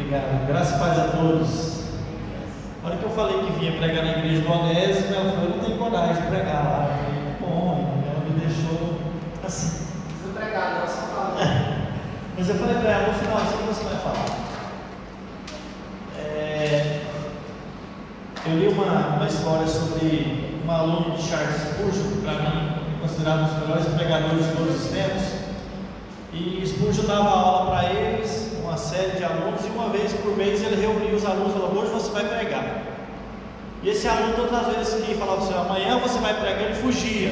Obrigado. Graças e paz a todos. A hora que eu falei que vinha pregar na igreja do Onésimo, ela falou, eu não tenho coragem de pregar lá. Eu falei, bom, ela me deixou assim. Fui pregar, ela só falou. Mas eu falei para ela, no final, assim que você vai falar. É, eu li uma, uma história sobre um aluno de Charles Spurgeon, para mim, considerado um dos melhores pregadores de todos os tempos. E Spurgeon dava aula para eles, série de alunos, e uma vez por mês ele reunia os alunos e falou: Hoje você vai pregar. E esse aluno, todas as vezes que falava assim: Amanhã você vai pregar, ele fugia.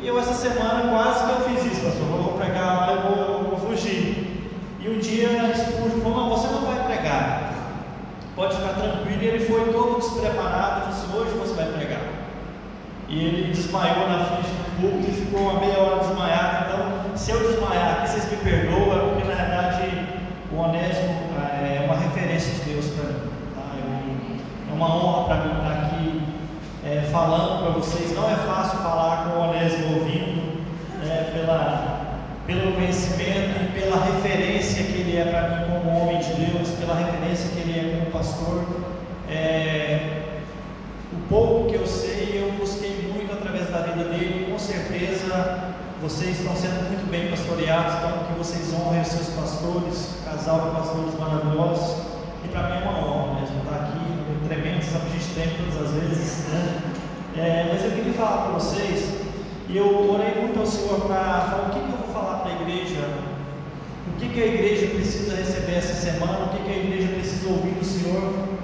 E eu, essa semana, quase que eu fiz isso, pastor. Eu vou pregar eu vou, vou fugir. E um dia Spurgeon falou: Não, você não vai pregar. Pode ficar tranquilo. E ele foi todo despreparado e disse: Hoje você vai pregar. E ele desmaiou na frente do público e ficou uma meia hora desmaiado. Então, se eu desmaiar aqui, vocês me perdoam, o Onésimo é uma referência de Deus para mim. Tá? É uma honra para mim estar aqui é, falando para vocês. Não é fácil falar com o Onésimo ouvindo, é, pela, pelo conhecimento e pela referência que ele é para mim como homem de Deus, pela referência que ele é como pastor. É, o pouco que eu sei, eu busquei muito através da vida dele, com certeza vocês estão sendo muito bem pastoreados, então que vocês honrem os seus pastores, casal de pastores maravilhosos, e para mim é uma honra mesmo estar aqui, tremendo, sabe, a gente tem todas as vezes, né? É, mas eu queria falar para vocês, e eu orei muito ao Senhor para falar o que, que eu vou falar para a igreja, o que, que a igreja precisa receber essa semana, o que, que a igreja precisa ouvir do Senhor.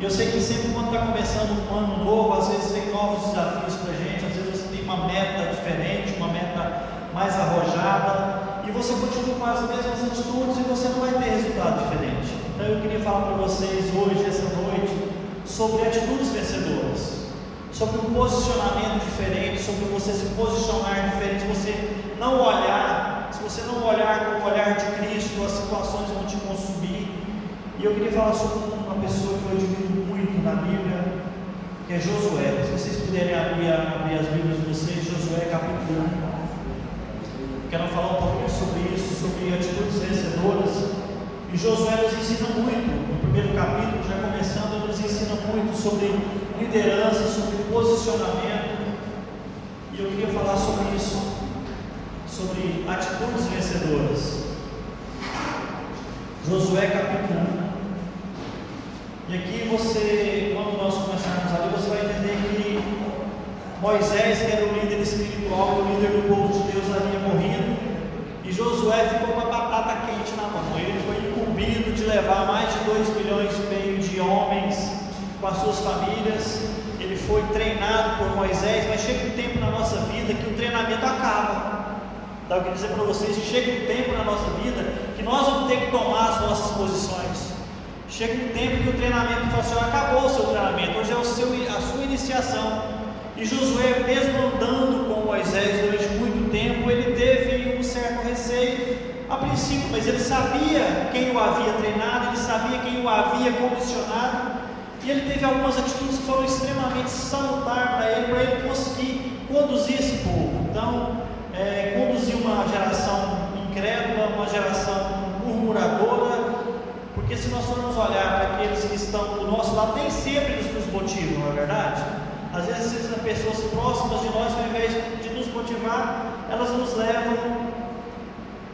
Eu sei que sempre quando está começando um ano novo, às vezes tem novos desafios para a gente, às vezes você tem uma meta diferente, uma meta mais arrojada, e você continua com as mesmas atitudes e você não vai ter resultado diferente. Então eu queria falar para vocês hoje, essa noite, sobre atitudes vencedoras, sobre um posicionamento diferente, sobre você se posicionar diferente, você não olhar, se você não olhar com o olhar de Cristo, as situações vão te consumir. E eu queria falar sobre uma pessoa que eu admiro muito na Bíblia, que é Josué. Se vocês puderem abrir, abrir as Bíblias de vocês, Josué capítulo 1. Quero falar um pouquinho sobre isso, sobre atitudes vencedoras. E Josué nos ensina muito, no primeiro capítulo, já começando, ele nos ensina muito sobre liderança, sobre posicionamento. E eu queria falar sobre isso, sobre atitudes vencedoras. Josué capítulo 1. E aqui você, quando nós começarmos ali, você vai entender que Moisés, que era o líder espiritual, o líder do povo de Deus, havia morrido. E Josué ficou com a batata quente na mão. Ele foi incumbido de levar mais de 2 milhões e meio de homens com as suas famílias. Ele foi treinado por Moisés, mas chega um tempo na nossa vida que o treinamento acaba. Então eu quero dizer para vocês que chega um tempo na nossa vida que nós vamos ter que tomar as nossas posições. Chega um tempo que o treinamento fala assim, acabou o seu treinamento, hoje é o seu, a sua iniciação. E Josué, mesmo andando com Moisés durante muito tempo, ele teve um certo receio a princípio, mas ele sabia quem o havia treinado, ele sabia quem o havia comissionado, e ele teve algumas atitudes que foram extremamente salutares para ele, para ele conseguir conduzir esse povo. Então, é, conduzir uma geração incrédula, uma geração murmuradora, porque se nós formos olhar para aqueles que estão do nosso lado, nem sempre eles nos motivam, não é verdade? Às vezes as pessoas próximas de nós, ao invés de nos motivar, elas nos levam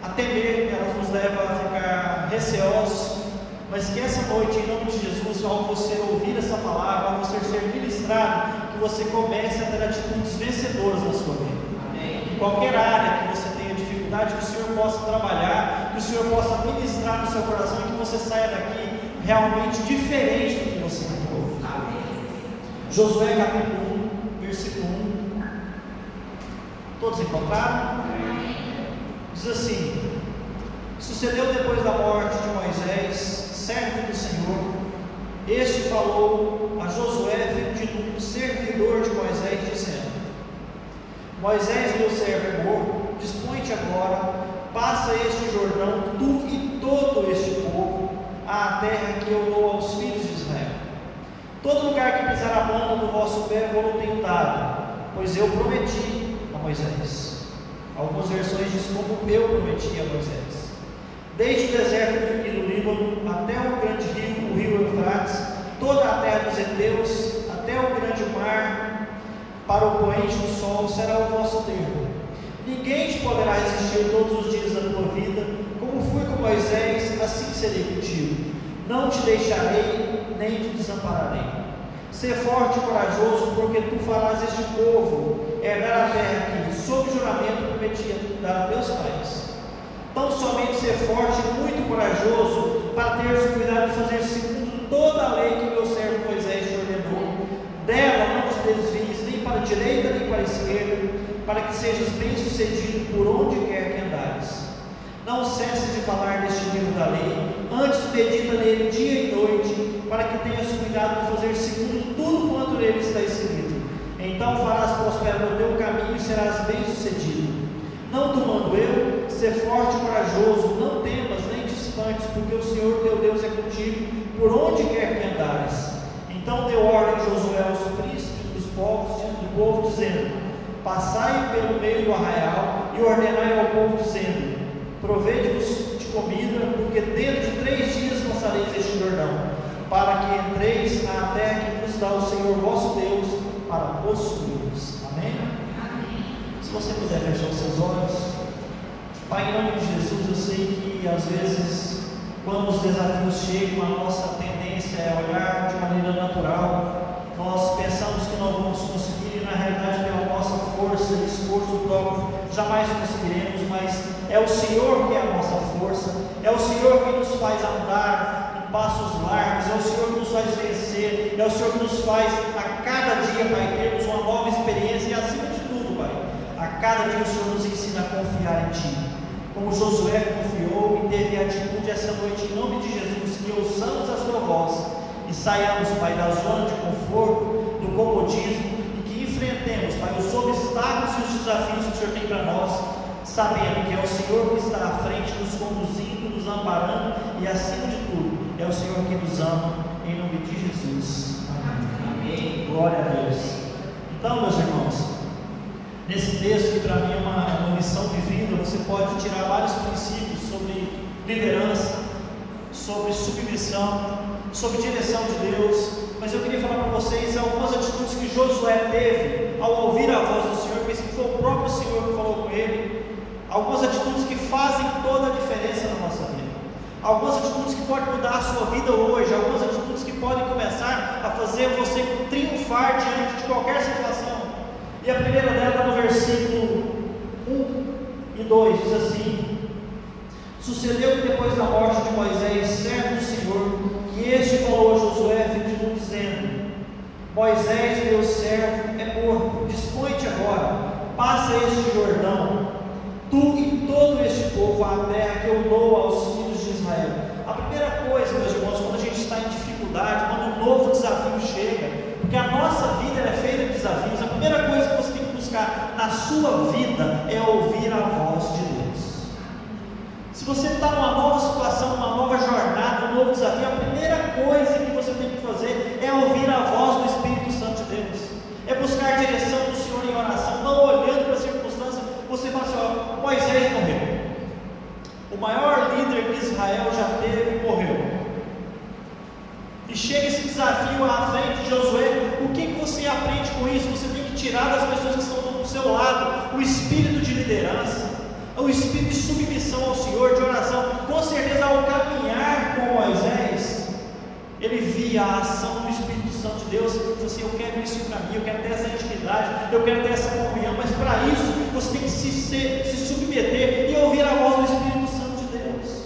a temer, elas nos levam a ficar receosos. Mas que essa noite, em nome de Jesus, ao você ouvir essa palavra, ao você ser ministrado, que você comece a ter atitudes vencedoras na sua vida. Amém. Em qualquer área que você tenha dificuldade, que o Senhor possa trabalhar, que o Senhor possa ministrar no seu coração e que você saia daqui realmente diferente do que você entrou. Josué capítulo 1, versículo 1. Todos encontraram? Diz assim: Sucedeu depois da morte de Moisés, servo do Senhor, este falou a Josué, filho de Nun, servidor de Moisés, dizendo: Moisés, meu servo dispõe-te agora, passa este Jordão, tu e todo este povo, à terra que eu dou aos filhos de Israel. Todo lugar que pisar a planta do vosso pé eu não tenho pois eu prometi a Moisés. Algumas versões dizem como eu prometi a Moisés. Desde o deserto do Líbano até terra dos heteus, até o grande mar, para o poente do sol, será o vosso termo. Ninguém te poderá resistir todos os dias da tua vida, como fui com Moisés, assim serei contigo. Não te deixarei, nem te desampararei. Ser forte e corajoso, porque tu farás este povo herdar a terra que, sob juramento, prometia dar a teus pais. Tão somente ser forte e muito corajoso, para teres cuidado de fazer segundo toda a lei que meu servo Moisés te ordenou. Dela não te desvies nem para a direita nem para a esquerda, para que sejas bem-sucedido por onde quer que andares. Não cesse de falar deste livro da lei, antes medita nele dia e noite, para que tenhas cuidado de fazer segundo tudo quanto nele está escrito. Então farás prosperar o teu caminho e serás bem-sucedido. Não te mando eu, ser forte e corajoso, não temas nem te espantes, porque o Senhor teu Deus é contigo por onde quer que andares. Então deu ordem Josué aos príncipes dos povos, do povo, dizendo: Passai pelo meio do arraial e ordenai ao povo, dizendo: Provede-vos de comida, porque dentro de três dias passareis este Jordão, para que entreis na terra que vos dá o Senhor vosso Deus, para possuí-los. Amém? Amém? Se você puder fechar os seus olhos. Pai, em nome de Jesus, eu sei que às vezes, quando os desafios chegam, a nossa tendência é olhar de maneira natural. Nós pensamos que não vamos conseguir, e na realidade, pela nossa força e esforço próprio, jamais conseguiremos, mas é o Senhor que é a nossa força, é o Senhor que nos faz andar em passos largos, é o Senhor que nos faz vencer, é o Senhor que nos faz a cada dia, Pai, termos uma nova experiência e acima de tudo, Pai, a cada dia o Senhor nos ensina a confiar em Ti. Como Josué confiou e teve atitude essa noite, em nome de Jesus, que ouçamos a Sua voz e saiamos, Pai, da zona de conforto, do comodismo e que enfrentemos, Pai, os obstáculos e os desafios que o Senhor tem para nós sabendo que é o Senhor que está à frente, nos conduzindo, nos amparando e, acima de tudo, é o Senhor que nos ama, em nome de Jesus. Amém. Glória a Deus. Então, meus irmãos, nesse texto que para mim é uma, uma missão de vida, você pode tirar vários princípios sobre liderança, sobre submissão, sobre direção de Deus, mas eu queria falar para vocês algumas atitudes que Josué teve ao ouvir a voz do Senhor, pensei que foi o próprio Senhor que falou com ele, algumas atitudes que fazem toda a diferença na nossa vida, algumas atitudes que podem mudar a sua vida hoje, algumas atitudes que podem começar a fazer você triunfar diante de qualquer situação. E a primeira dela no versículo 1 e 2 diz assim: Sucedeu que depois da morte de Moisés, servo do Senhor, que este falou a Josué, filho dizendo: Moisés, meu servo, é morto, dispõe-te agora, passa este Jordão tu e todo este povo à terra que eu dou aos filhos de Israel. A primeira coisa, meus irmãos, quando a gente está em dificuldade, quando um novo desafio chega, porque a nossa vida é feita de desafios, a primeira coisa que você tem que buscar na sua vida é ouvir a voz de Deus. Se você está numa nova situação, numa nova jornada, um novo desafio, a primeira coisa que você tem que fazer é ouvir a voz do Espírito Santo de Deus, é buscar a direção do Senhor em oração, não olhando para as circunstâncias, você fala assim, ó, Moisés morreu. O maior líder que Israel já teve morreu. E chega esse desafio à frente de Josué. O que, que você aprende com isso? Você tem que tirar das pessoas que estão do seu lado o espírito de liderança, o espírito de submissão ao Senhor, de oração. Com certeza, ao caminhar com Moisés, ele via a ação do Espírito Santo de Deus. Ele falou assim: Eu quero isso para mim, eu quero ter essa intimidade, eu quero ter essa comunhão. Mas para isso, você tem que se, se, se submeter e ouvir a voz do Espírito Santo de Deus.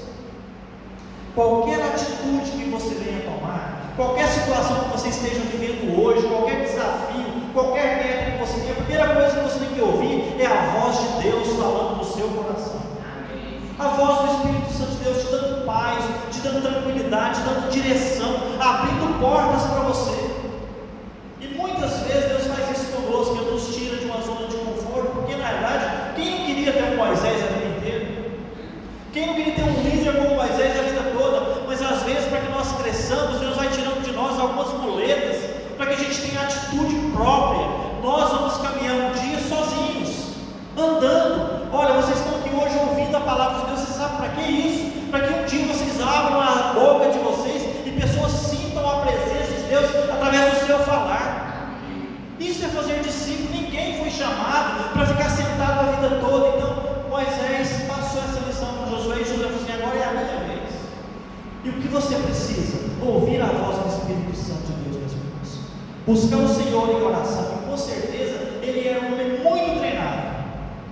Qualquer atitude que você venha tomar, qualquer situação que você esteja vivendo hoje, qualquer desafio, qualquer meta que você tenha, a primeira coisa que você tem que ouvir é a voz de Deus falando no seu coração. A voz do Espírito Santo de Deus te dando paz, te dando dando direção, abrindo portas para você. E muitas vezes Deus faz isso conosco, Ele nos tira de uma zona de conforto, porque na verdade, quem não queria ter um Moisés a vida inteira? Quem não queria ter um líder como Moisés a vida toda? Mas às vezes, para que nós cresçamos, Deus vai tirando de nós algumas muletas, para que a gente tenha atitude própria. Nós vamos caminhar um dia sozinhos, andando. Olha, vocês estão aqui hoje ouvindo a palavra de Deus, você sabe para que isso? Para que um dia vocês abram a boca de vocês e pessoas sintam a presença de Deus E o que você precisa? Ouvir a voz do Espírito Santo de Deus, meus irmãos. Buscar o Senhor em oração. E com certeza ele era um homem muito treinado.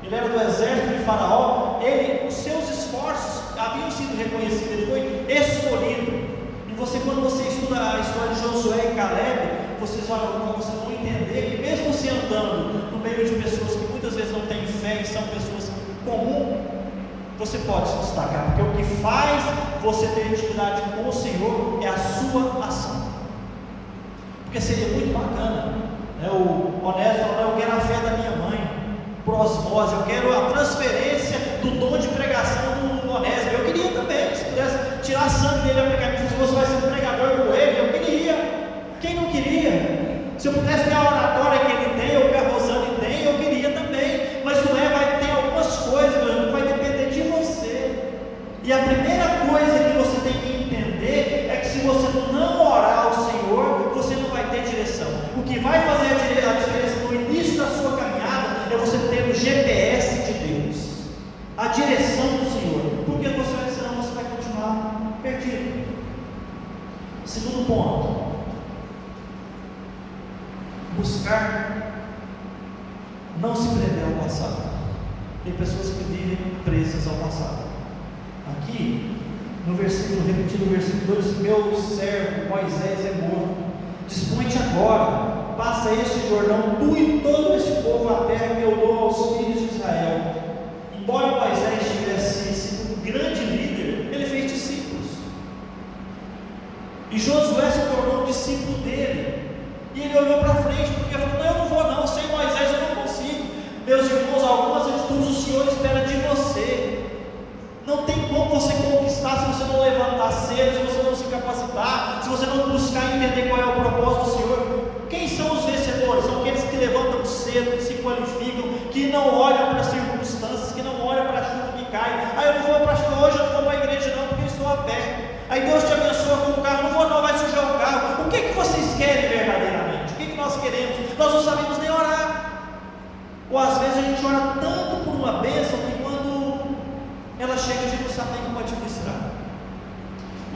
Ele era do exército de Faraó. Ele, os seus esforços haviam sido reconhecidos. Ele foi escolhido. E você, quando você estuda a história de Josué e Caleb, vocês vão, vocês vão entender que mesmo se andando no meio de pessoas que muitas vezes não têm fé e são pessoas comuns, você pode se destacar, porque o que faz você ter intimidade com o Senhor é a sua ação. Porque seria muito bacana, né? o honesto falou, eu quero a fé da minha mãe, por osmose, eu quero a transferência do dom de pregação do honesto. Eu queria também, se pudesse tirar sangue dele a pregar, se você vai ser um pregador com ele, eu queria. Quem não queria? Se eu pudesse ter a oratória que ele tem, ou que a Rosane tem, eu queria também. Mas não é, vai ter algumas coisas, vai depender de você. E a primeira coisa que você tem que entender é que se você não orar ao Senhor, você não vai ter direção. O que vai fazer a diferença no início da sua caminhada é você ter o GPS de Deus, a direção do Senhor. Porque você, senão você vai continuar perdido. Segundo ponto buscar não se prender ao passado. Tem pessoas que vivem presas ao passado. Aqui, no versículo, repetido no versículo 2, meu servo Moisés é morto. Dispõe-te agora, passa este Jordão, tu e todo este povo a terra que eu dou aos filhos de Israel. Embora Moisés tivesse sido um grande líder, ele fez discípulos. E Josué se tornou um discípulo dele. E ele olhou para frente, porque falou: Não, eu não vou, não, sem Moisés eu não consigo. Meus irmãos, algumas atitudes o Senhor espera de você. Não tem como você conquistar se você não levantar cedo, se você não se capacitar, se você não buscar entender qual é o propósito do Senhor. Quem são os vencedores? São aqueles que levantam cedo, que se qualificam, que não olham para as circunstâncias, que não olham para a chuva que cai. Ah, eu não vou para hoje, eu não vou para a igreja não, porque eu estou a pé. Aí Deus te abençoa com o carro, não vou não, vai sujar o carro. O que, que vocês querem verdadeiramente? Nós queremos? Nós não sabemos nem orar. Ou às vezes a gente ora tanto por uma bênção que quando ela chega a gente não sabe nem como administrar.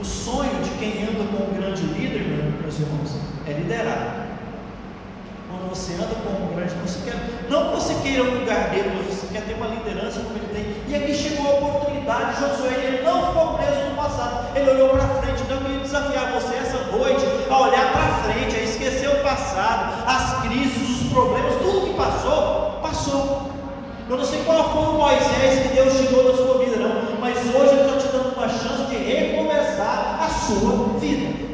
O sonho de quem anda com um grande líder, meus irmãos, é liderar. Quando você anda com um grande, você quer, não que você queira um lugar dele, mas você quer ter uma liderança como ele tem. E aqui chegou a oportunidade, Josué, ele não ficou preso no passado, ele olhou para frente. Então eu queria desafiar você essa noite a olhar para frente, a passado, as crises, os problemas, tudo que passou, passou. Eu não sei qual foi o Moisés que Deus tirou da sua vida, não, mas hoje Ele está te dando uma chance de recomeçar a sua vida.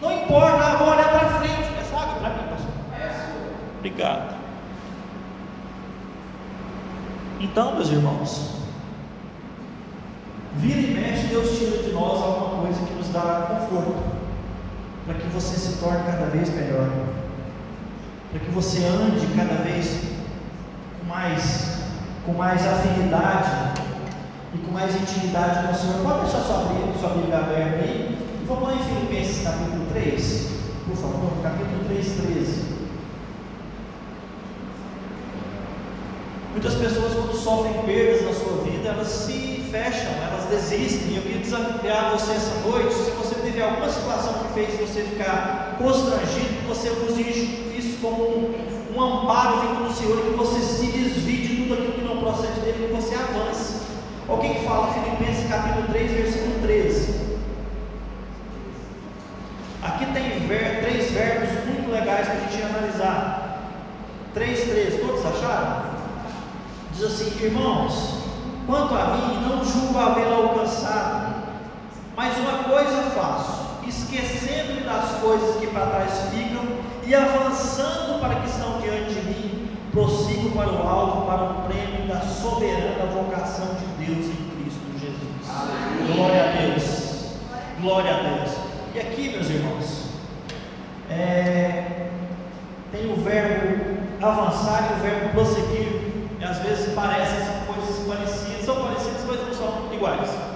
Não importa, agora olhar para frente. Essa água para mim, pastor. Obrigado. Então, meus irmãos, vira e mexe, Deus tira de nós alguma coisa que nos dá conforto, que você se torne cada vez melhor, para que você ande cada vez mais, com mais afinidade e com mais intimidade com o Senhor. Pode deixar sua Bíblia, sua Bíblia aberta aí. Vamos lá em Filipenses capítulo 3, por favor, capítulo 3, 13. Muitas pessoas, quando sofrem perdas na sua vida, elas se fecham, elas desistem. Eu queria desafiar você essa noite. Se teve alguma situação que fez você ficar constrangido, que você use isso como um, um amparo vindo do Senhor, que você se desvie de tudo aquilo que não procede dele, que você avance. O que, que fala Filipenses capítulo 3, versículo 13. Aqui tem ver, três verbos muito legais para a gente analisar. 3, 13, todos acharam? Diz assim, irmãos, quanto a mim, não julgo havê-lo alcançado, mas uma coisa faço, esquecendo-me das coisas que para trás ficam e avançando para que estão diante de mim, prossigo para o alvo, para o prêmio da soberana vocação de Deus em Cristo Jesus. Amém. Glória a Deus. Glória a Deus. E aqui, meus irmãos, é, tem o verbo avançar e o verbo prosseguir. E às vezes parecem são coisas parecidas, são parecidas, mas não são iguais.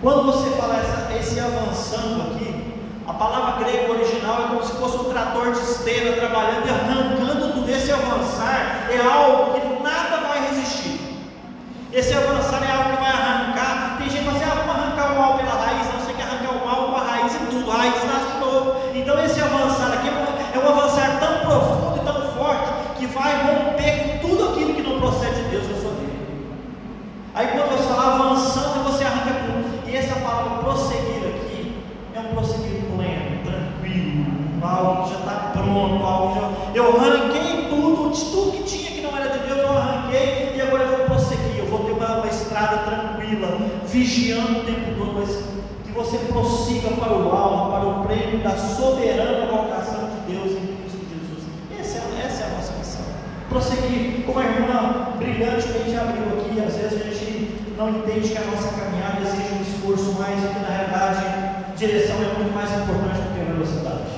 Quando você fala essa, esse avançando aqui, a palavra grega original é como se fosse um trator de esteira trabalhando e arrancando tudo. Esse avançar é algo que nada vai resistir. Esse avançar é algo que vai arrancar. Tem gente que fala assim: ah, vamos arrancar o mal pela raiz. pronto, alvo. Eu tudo, tudo que tinha que não era de Deus, eu arranquei e agora eu vou prosseguir. Eu vou ter uma, uma estrada tranquila, vigiando o tempo todo, mas que você prossiga para o alvo, para o prêmio da soberana vocação de Deus em Cristo Jesus. Essa é, essa é a nossa missão. Prosseguir, como a irmã brilhantemente abriu aqui, às vezes a gente não entende que a nossa caminhada exige um esforço mais e que na realidade direção é muito mais importante do que a velocidade.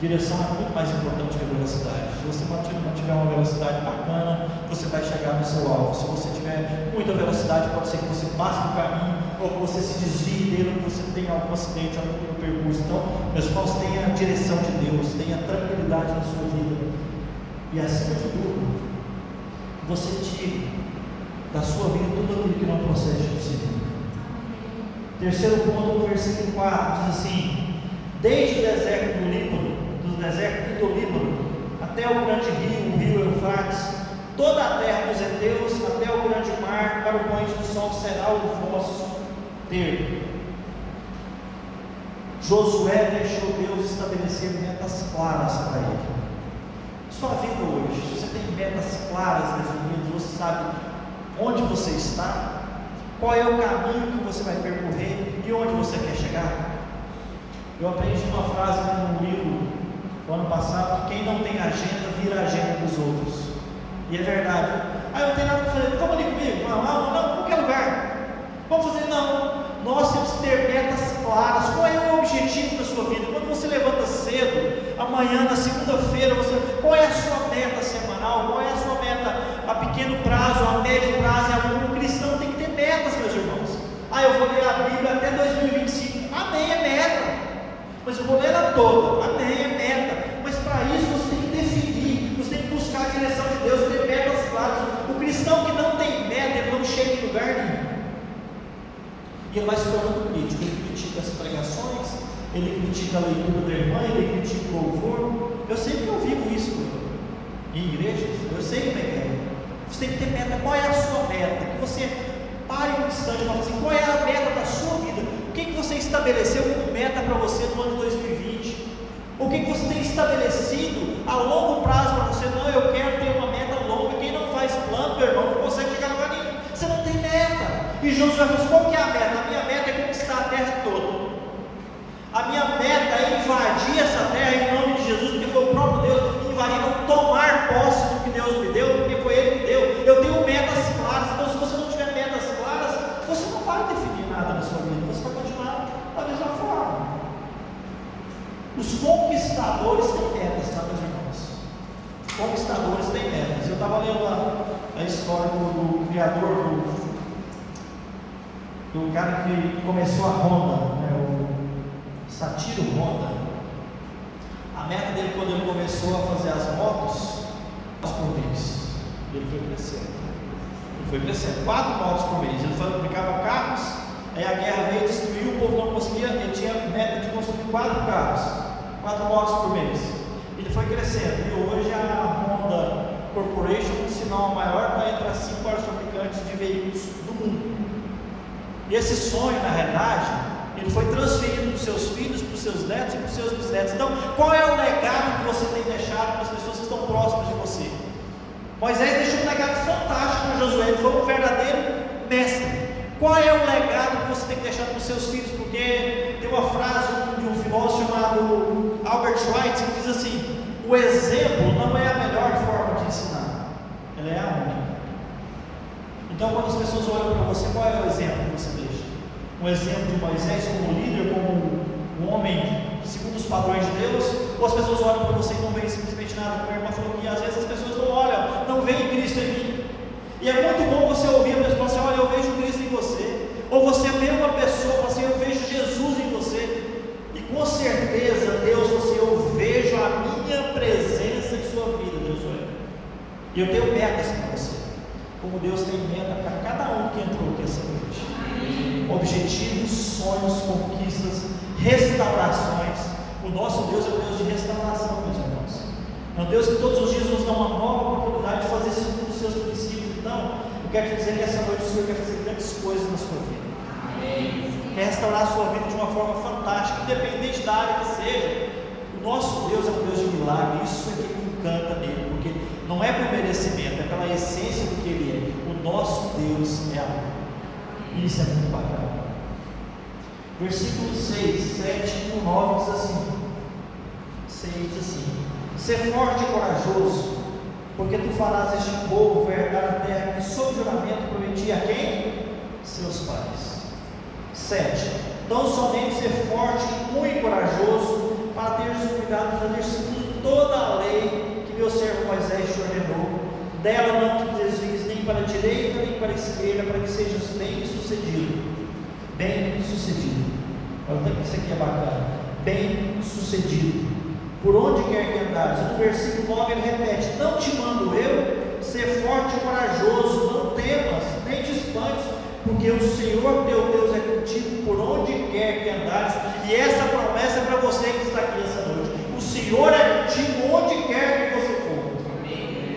Direção é muito mais importante que a velocidade. Se você mantiver uma velocidade bacana, você vai chegar no seu alvo. Se você tiver muita velocidade, pode ser que você passe no caminho, ou que você se desvie dele, ou que você tenha algum acidente no percurso. Então, meus irmãos, tenha a direção de Deus, tenha tranquilidade na sua vida. E acima de tudo, você tire da sua vida tudo aquilo que não procede do Senhor. Terceiro ponto, no versículo 4, diz assim: Desde o deserto do Líbano, deserto do Líbano, até o grande rio, o rio Eufrates, toda a terra dos heteus, até o grande mar, para o poente do sol será o vosso termo. Josué deixou Deus estabelecer metas claras para ele. Sua vida hoje, se você tem metas claras definidas, você sabe onde você está, qual é o caminho que você vai percorrer e onde você quer chegar. Eu aprendi uma frase num livro no ano passado que quem não tem agenda vira a agenda dos outros. E é verdade. Ah, eu não tenho nada para fazer, vamos ali comigo, vamos, não, não, qualquer lugar. Vamos fazer, não. Nós temos que ter metas claras. Qual é o objetivo da sua vida? Quando você levanta cedo, amanhã, na segunda-feira, você, qual é a sua meta semanal? Qual é a sua meta a pequeno prazo, a médio prazo? Um cristão tem que ter metas, meus irmãos. Ah, eu vou ler a Bíblia até 2025. Amém, é meta. Mas eu vou ler ela toda. Amém, é meta. Mas para isso você tem que definir, você tem que buscar a direção de Deus, ter metas claras. O cristão que não tem meta, ele não chega em lugar nenhum. E ele vai se tornando crítico. Ele critica as pregações, ele critica a leitura da irmã, ele critica o louvor. Eu sei que eu vivo isso em igrejas, eu sei como é que é. Você tem que ter meta. Qual é a sua meta? Que você pare um instante e fale assim: qual é a meta da sua vida? O que, que você estabeleceu como meta para você no ano de 2020? O que, que você tem estabelecido a longo prazo para você? Não, eu quero ter uma meta longa. Quem não faz plano, meu irmão, não consegue chegar a lugar nenhum. Você não tem meta. E Josué falou: qual que é a meta? A minha meta é conquistar a terra toda. A minha meta é invadir essa terra em nome de Jesus, porque foi o próprio Deus invadir, não tomar posse do que Deus me deu, porque foi Ele que me deu. Eu tenho metas claras, então se você não tiver metas claras, você não vai definir nada na sua vida, você vai continuar da mesma forma. Os conquistadores têm metas, tá, meus irmãos? Os conquistadores têm metas. Eu estava lendo a, a história do, do criador do do cara que começou a Honda, né, o Satiro Honda. A meta dele quando ele começou a fazer as motos, por mês. Ele foi crescendo. Ele foi crescendo, quatro motos por mês. Ele fabricava carros, aí a guerra veio, destruiu, o povo não conseguia, ele tinha meta de construir quatro carros, quatro motos por mês. Ele foi crescendo. E hoje a Honda Corporation, se não a maior, entre as cinco maiores fabricantes de veículos do mundo. E esse sonho, na realidade, ele foi transferido para os seus filhos, para os seus netos e para os seus bisnetos. Então, qual é o legado que você tem deixado para as pessoas que estão próximas de você? Moisés deixou um legado fantástico para Josué, ele foi um verdadeiro mestre. Qual é o legado que você tem que deixar para os seus filhos? Porque tem uma frase de um filósofo chamado Albert Schweitzer diz assim: o exemplo não é a melhor forma de ensinar, ela é a única. Então, quando as pessoas olham para você, qual é o exemplo que você deixa? Um exemplo de Moisés como líder, como um homem segundo os padrões de Deus? Ou as pessoas olham para você e não veem simplesmente nada? Como a irmã falou que às vezes as pessoas não olham, não veem Cristo em mim. E é muito bom você ouvir a pessoa assim: olha, eu vejo Cristo em você. Ou você vê uma pessoa e fala assim: eu vejo Jesus em você. E com certeza, Deus, você, eu vejo a minha presença em sua vida, Deus. E eu tenho metas para você como Deus tem meta para cada um que entrou aqui essa noite. Objetivos, sonhos, conquistas, restaurações. O nosso Deus é o Deus de restauração, meus irmãos. É um Deus que todos os dias nos dá uma nova oportunidade de fazer segundo os seus princípios. Então, eu quero te dizer que essa noite o Senhor quer fazer grandes coisas na sua vida. Amém. Quer restaurar a sua vida de uma forma fantástica, independente da área que seja. O nosso Deus é um Deus de milagre, isso é que me encanta nele, porque não é por merecimento, pela essência do que ele é. O nosso Deus é amor. Isso é muito bacana. Versículo 6, 7 e 9 diz assim: 6 diz assim: Ser forte e corajoso, porque tu farás este povo herdar a terra que sob juramento prometi a quem? Seus pais. 7. Então somente ser forte, muito corajoso, para teres o cuidado de fazer segundo toda a lei que meu servo Moisés te ordenou. Dela não te desvies nem para a direita nem para a esquerda, para que sejas bem sucedido. Bem sucedido. Olha que isso aqui é bacana. Bem sucedido. Por onde quer que andares. No versículo 9 ele repete: Não te mando eu ser forte e corajoso, não temas, nem te espantes, porque o Senhor teu Deus é contigo por onde quer que andares, e essa promessa é para você que está aqui essa noite. O Senhor é contigo onde quer que você for.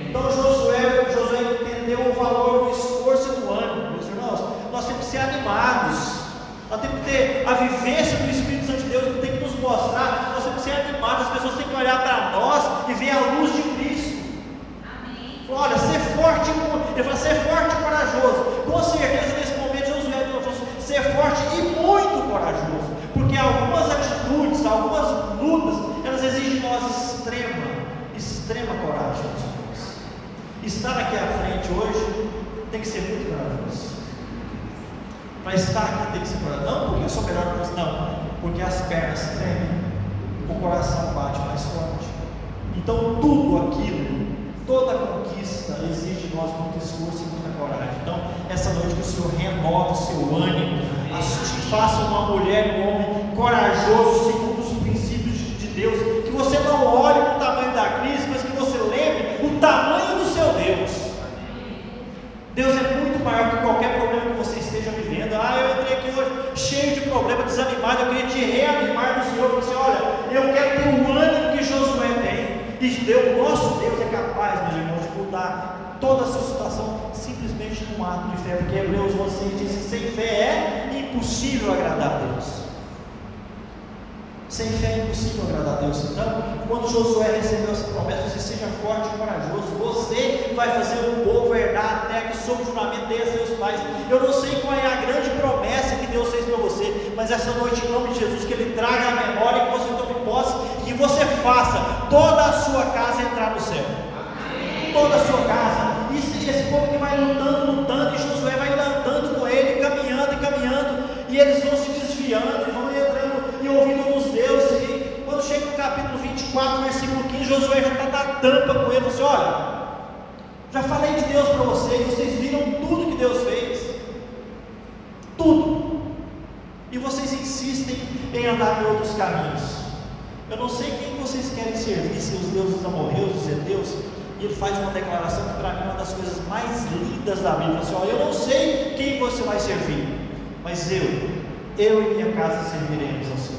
Então Josué, Josué entendeu o valor do esforço e do ânimo, meus irmãos. Nós temos que ser animados, nós temos que ter a vivência do Espírito Santo de Deus, que tem que nos mostrar, nós temos que ser animados, as pessoas têm que olhar para nós e ver a luz de Cristo. Olha, ser forte, ele fala ser forte e corajoso. Com certeza nesse ser forte e muito corajoso, porque algumas atitudes, algumas lutas, elas exigem de nós extrema, extrema coragem. Estar aqui à frente hoje tem que ser muito corajoso. Para estar aqui tem que ser corajoso. Não porque eu sou melhor que você, não, porque as pernas tremem, o coração bate mais forte. Então tudo aquilo, toda conquista exige de nós muito esforço e muita coragem. Então, essa noite que o Senhor renova o seu ânimo, faça uma mulher, um homem corajoso, segundo os princípios de Deus. Que você não olhe para o tamanho da crise, mas que você lembre o tamanho do seu Deus. Deus é muito maior que qualquer problema que você esteja vivendo. Ah, eu entrei aqui hoje cheio de problema, desanimado. Eu queria te reanimar no Senhor. Você, olha, eu quero ter o ânimo que Josué tem. E Deus, nosso Deus é capaz, meus irmãos, de mudar toda a sua situação simplesmente num ato de fé, porque Hebreus 11 diz que sem fé é impossível agradar a Deus. Sem fé é impossível agradar a Deus. Então, quando Josué recebeu essa promessa, você seja forte e corajoso. Você vai fazer o povo herdar a terra que sob juramento dei a seus pais. Eu não sei qual é a grande promessa que Deus fez mas essa noite, em nome de Jesus, que Ele traga a memória, que você tome posse e que você faça toda a sua casa entrar no céu. Toda a sua casa esse povo que vai lutando, lutando, e Josué vai andando com ele, caminhando e caminhando, e eles vão se desviando, e vão entrando e ouvindo os deuses. E quando chega no capítulo 24, versículo 15, Josué já está na tampa com ele, você assim, olha, já falei de Deus para vocês, vocês viram tudo que Deus fez. Tudo. E vocês insistem em andar em outros caminhos. Eu não sei quem vocês querem servir, se os deuses amorreus, os zedeus, e ele faz uma declaração que para mim é uma das coisas mais lindas da Bíblia. Assim, ó, eu não sei quem você vai servir, mas eu, eu e minha casa serviremos ao Senhor.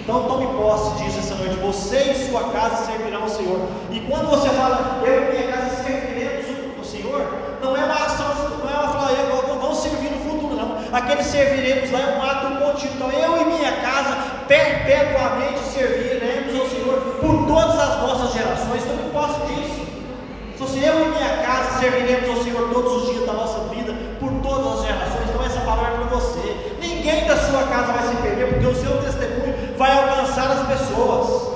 Então tome posse disso essa noite. Você e sua casa servirão ao Senhor. E quando você fala, eu e minha casa serviremos ao Senhor, não é uma ação, não é uma falar, eu vou servir no futuro, não. Aquele serviremos lá é um ato contínuo. Então eu e minha casa perpetuamente serviremos ao Senhor por todas as nossas gerações. Tome posse disso. Se eu e minha casa serviremos ao Senhor todos os dias da nossa vida, por todas as gerações, então essa palavra é para você. Ninguém da sua casa vai se perder, porque o seu testemunho vai alcançar as pessoas.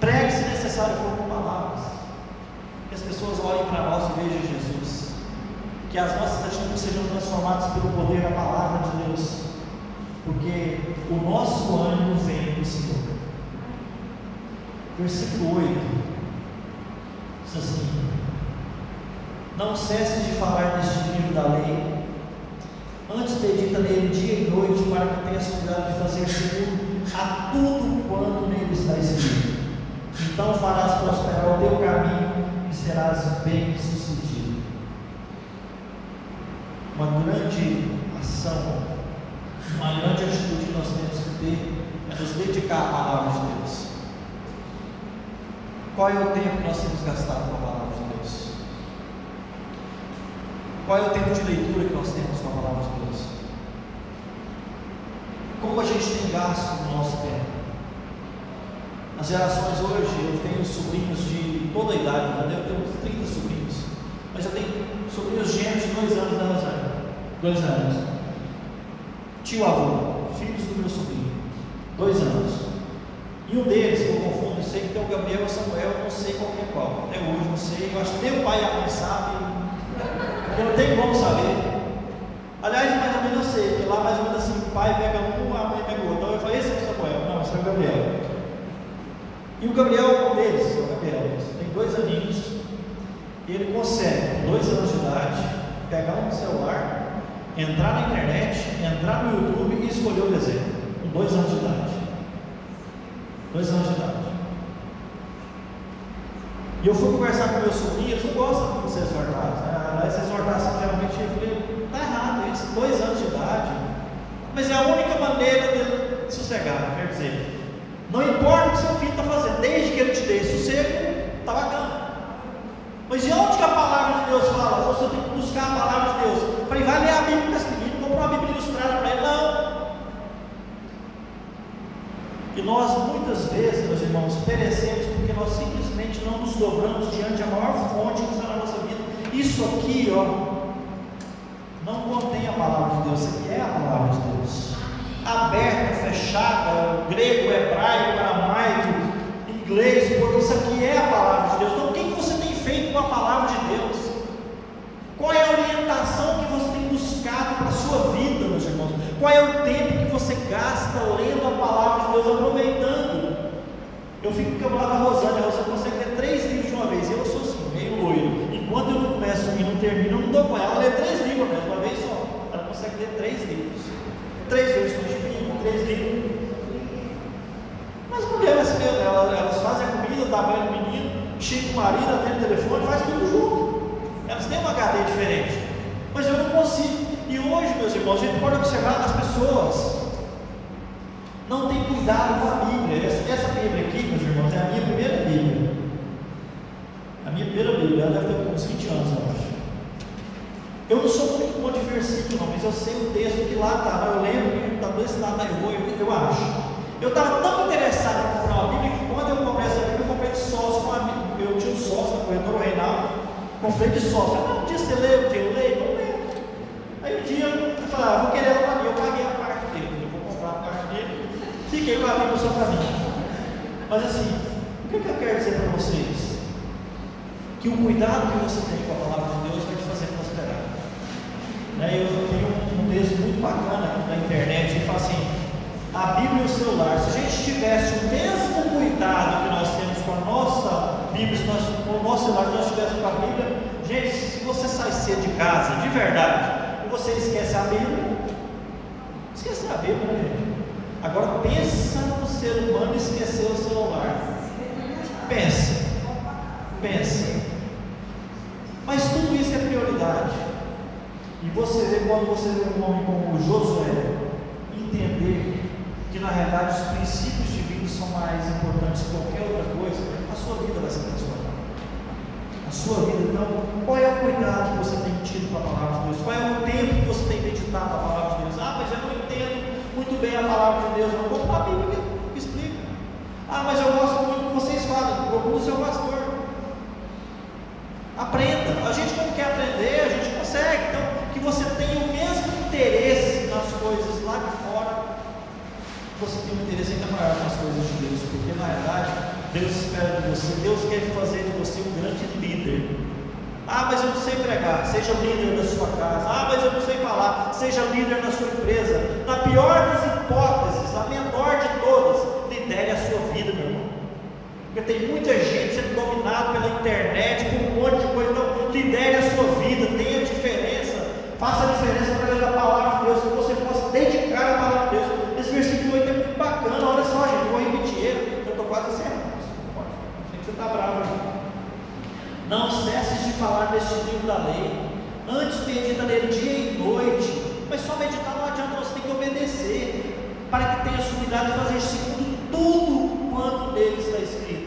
Pregue se necessário com palavras. Que as pessoas olhem para nós e vejam Jesus. Que as nossas atitudes sejam transformadas pelo poder da palavra de Deus. Porque o nosso ânimo vem do Senhor. Versículo 8 diz assim: Não cesse de falar neste livro da lei, antes medita nele dia e noite, para que tenhas cuidado de fazer segundo a tudo quanto nele está escrito. Então farás prosperar o teu caminho e serás bem sucedido. Uma grande ação, uma grande atitude que nós temos que ter é nos dedicar à palavra de Deus. Qual é o tempo que nós temos gastado com a palavra de Deus? Qual é o tempo de leitura que nós temos com a palavra de Deus? Como a gente tem gasto no nosso tempo? As gerações hoje, eu tenho sobrinhos de toda a idade, eu devo ter uns 30 sobrinhos, mas eu tenho sobrinhos gêmeos de dois anos da Rosário. Dois anos. Tio avô, filhos do meu sobrinho, dois anos. E um deles, eu confundo, sei que tem o Gabriel e o Samuel, não sei qual é qual. Até hoje não sei, eu acho que nem o pai e a mãe sabem, não tenho como saber. Aliás, mais ou menos eu sei, porque lá mais ou menos assim, o pai pega um, a mãe pega outro. Então eu falei, esse é o Samuel, não, esse é o Gabriel. E o Gabriel um deles, o Gabriel, tem dois aninhos, ele consegue, com dois anos de idade, pegar um celular, entrar na internet, entrar no YouTube e escolher o desenho, com dois anos de idade. Dois anos de idade. E eu fui conversar com meus sobrinhos, não gostam de ser exortados. Né? Essa exortação geralmente eu falei, está errado isso, dois anos de idade. Mas é a única maneira de sossegar, quer dizer, não importa o que seu filho está fazendo, desde que ele te dê sossego, está bacana. Mas de onde que a palavra de Deus fala? Você tem que buscar a palavra de Deus. Falei, vai ler a Bíblia com esse menino, comprou uma Bíblia ilustrada para ele. Não, e nós muitas vezes, meus irmãos, perecemos porque nós simplesmente não nos dobramos diante da maior fonte que está na nossa vida. Isso aqui, ó, não contém a palavra de Deus, isso aqui é a palavra de Deus. Aberta, fechada, grego, hebraico, aramaico, inglês, porque isso aqui é a palavra de Deus. Então, o que você tem feito com a palavra de Deus? Orientação que você tem buscado para a sua vida, meus irmãos? Qual é o tempo que você gasta lendo a palavra de Deus, aproveitando? Eu fico com a Rosane, a consegue ler três livros de uma vez, eu sou assim, meio loiro. Enquanto eu não começo e não termino, eu não dou com ela. Ela lê três livros mesmo, uma vez só. Ela consegue ler três livros. Três versões de Bíblia, três livros. Mas mulheres, elas, elas fazem a comida, dá banho no menino, chega o marido, atende o telefone, faz tudo junto. Elas têm uma HD diferente. Eu não consigo. E hoje, meus irmãos, a gente pode observar as pessoas não têm cuidado com a Bíblia. Essa, essa Bíblia aqui, meus irmãos, é a minha primeira Bíblia. A minha primeira Bíblia, ela deve ter uns 20 anos, eu acho. Eu não sou muito bom de versículo, não, mas eu sei o texto que lá estava. Eu lembro que está desse lado da eu, eu acho. Eu estava tão interessado em comprar uma Bíblia que quando eu comprei essa Bíblia, eu comprei de sócio com um amigo. Eu tinha um sócio na corretora, o Reinaldo comprei de sócio. Ah, um dia você lê, um dia eu leio, não leio. Aí um dia eu falei, ah, vou querer ela para mim, eu paguei a parte dele, eu vou comprar a parte dele, fiquei com a Bíblia só para mim. Mas assim, o que, que eu quero dizer para vocês? Que o cuidado que você tem com a palavra de Deus vai te fazer prosperar. Né? Eu tenho um texto muito bacana na internet que fala assim, a Bíblia e o celular, se a gente tivesse o mesmo cuidado que nós temos com a nossa Bíblia, se nós, com o nosso celular, nós estivéssemos com a Bíblia, gente, se você sai cedo de casa, de verdade, e você esquece a Bíblia, esquece a Bíblia, né? Agora pensa no ser humano esquecer o celular. Pensa. Pensa. Mas tudo isso é prioridade. E você vê quando você vê um homem como Josué entender que na realidade os princípios divinos são mais importantes que qualquer outra coisa, a sua vida vai ser transformada. A sua vida, então, qual é o cuidado que você tem tido com a palavra de Deus? Qual é o tempo que você tem dedicado à palavra de Deus? Ah, mas eu não entendo muito bem a palavra de Deus, não vou para a Bíblia explica. Ah, mas eu gosto muito do que vocês falam, procura o seu pastor. Aprenda. A gente quando quer aprender, a gente consegue. Então, que você tenha o mesmo interesse nas coisas lá de fora você tem um interesse ainda maior nas coisas de Deus, porque na verdade Deus espera de você, Deus quer fazer de você um grande líder. Ah, mas eu não sei pregar, seja líder da sua casa. Ah, mas eu não sei falar, seja líder na sua empresa. Na pior das hipóteses, a menor de todas, lidere a sua vida, meu irmão. Porque tem muita gente sendo dominada pela internet, por um monte de coisa. Então, lidere a sua vida, tenha diferença, faça a diferença através da palavra de Deus, que você possa dedicar a palavra de Deus. Esse versículo 8 é muito bacana, olha só, gente, vou repetir ele, eu estou quase encerrando. Sei você está bravo aqui. Não cesses de falar deste livro da lei. Antes medita nele dia e noite. Mas só meditar não adianta, você tem que obedecer. Para que tenha sumidade de fazer segundo tudo quanto nele está escrito.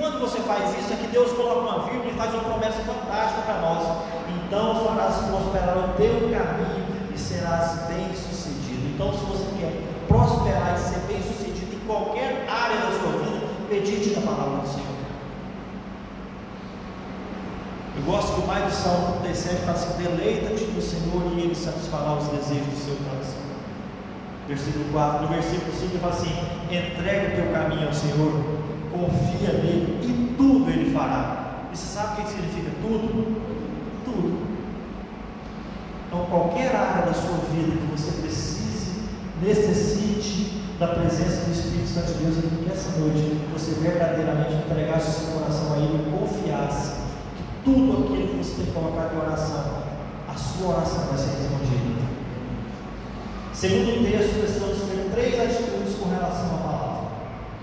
Quando você faz isso, é que Deus coloca uma vírgula e faz uma promessa fantástica para nós. Então farás prosperar o teu caminho e serás bem sucedido. Então, se você quer prosperar, e ser bem sucedido em qualquer área da sua vida, medite na palavra do Senhor. Eu gosto que o mais do Salmo 37 fala assim: deleita-te no Senhor e Ele satisfará os desejos do seu coração. Versículo 4. No versículo 5 ele fala assim: entrega o teu caminho ao Senhor, confia nele e tudo Ele fará. E você sabe o que significa tudo? Tudo. Então, qualquer área da sua vida que você precise, necessite da presença do Espírito Santo de Deus, que essa noite você verdadeiramente entregasse o seu coração a Ele e confiasse que tudo aquilo que você tem colocado em oração, a sua oração vai ser respondida. Segundo o texto, precisamos ter três atitudes com relação à palavra: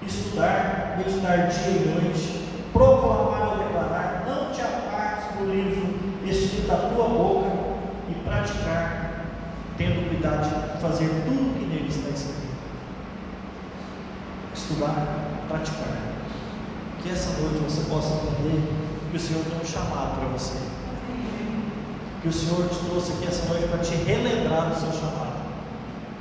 estudar, meditar dia e noite, proclamar ou declarar, não te apartes do livro escrito da tua boca e praticar, tendo cuidado de fazer tudo o que nele está escrito. Estudar, praticar. Que essa noite você possa entender que o Senhor tem um chamado para você. Que o Senhor te trouxe aqui essa noite para te relembrar do seu chamado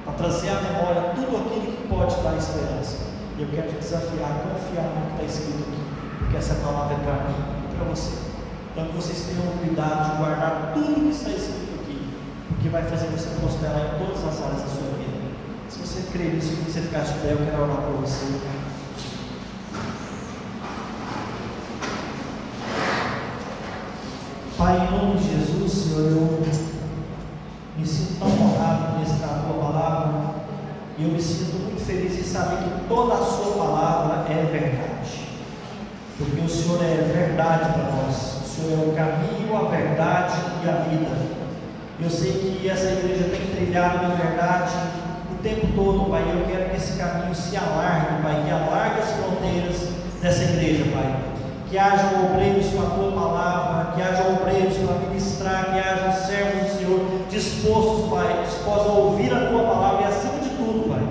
para trazer à memória tudo aquilo que pode dar esperança. E eu quero te desafiar a confiar no que está escrito aqui, porque essa palavra é para mim e para você. Então vocês tenham cuidado de guardar tudo que está escrito aqui, porque vai fazer você prosperar em todas as áreas da sua vida. Se você crer nisso, que você ficar de pé, eu quero orar por você. Pai, em nome de Jesus, Senhor, eu me sinto tão honrado por estar a tua palavra e eu me sinto muito feliz em saber que toda a sua palavra é verdade. Porque o Senhor é verdade para nós. O Senhor é o caminho, a verdade e a vida. Eu sei que essa igreja tem trilhado na verdade o tempo todo, Pai. Eu quero que esse caminho se alargue, Pai, que alargue as fronteiras dessa igreja, Pai que haja obreiros com a tua palavra, que haja obreiros para ministrar, que haja servos do Senhor dispostos, Pai, dispostos a ouvir a tua palavra e, acima de tudo, Pai,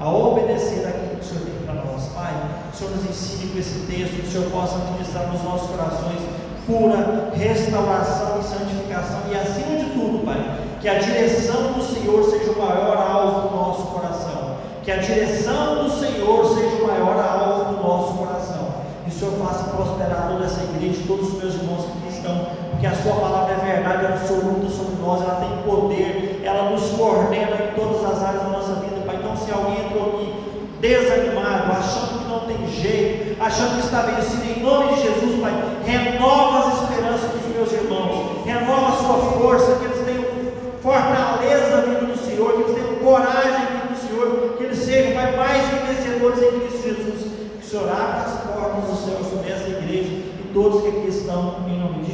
a obedecer aquilo que o Senhor tem para nós. Pai, o Senhor nos ensine com esse texto, que o Senhor possa ministrar nos nossos corações pura restauração e santificação, e acima de tudo, Pai, que a direção do Senhor seja o maior alvo do nosso coração, que a direção do Senhor seja o maior alvo do nosso coração. Que o Senhor faça prosperar toda essa igreja, todos os meus irmãos que estão, porque a Sua palavra é verdade absoluta sobre nós, ela tem poder, ela nos coordena em todas as áreas da nossa vida, Pai. Então, se alguém entrou aqui desanimado, achando não tem jeito, achando que está vencido, em nome de Jesus, Pai, renova as esperanças dos meus irmãos, renova a sua força, que eles tenham fortaleza vindo do Senhor, que eles tenham coragem vindo do Senhor, que eles sejam, Pai, mais vencedores em Cristo Jesus, que o Senhor abra as portas dos céus sobre essa igreja e todos que aqui estão, em nome de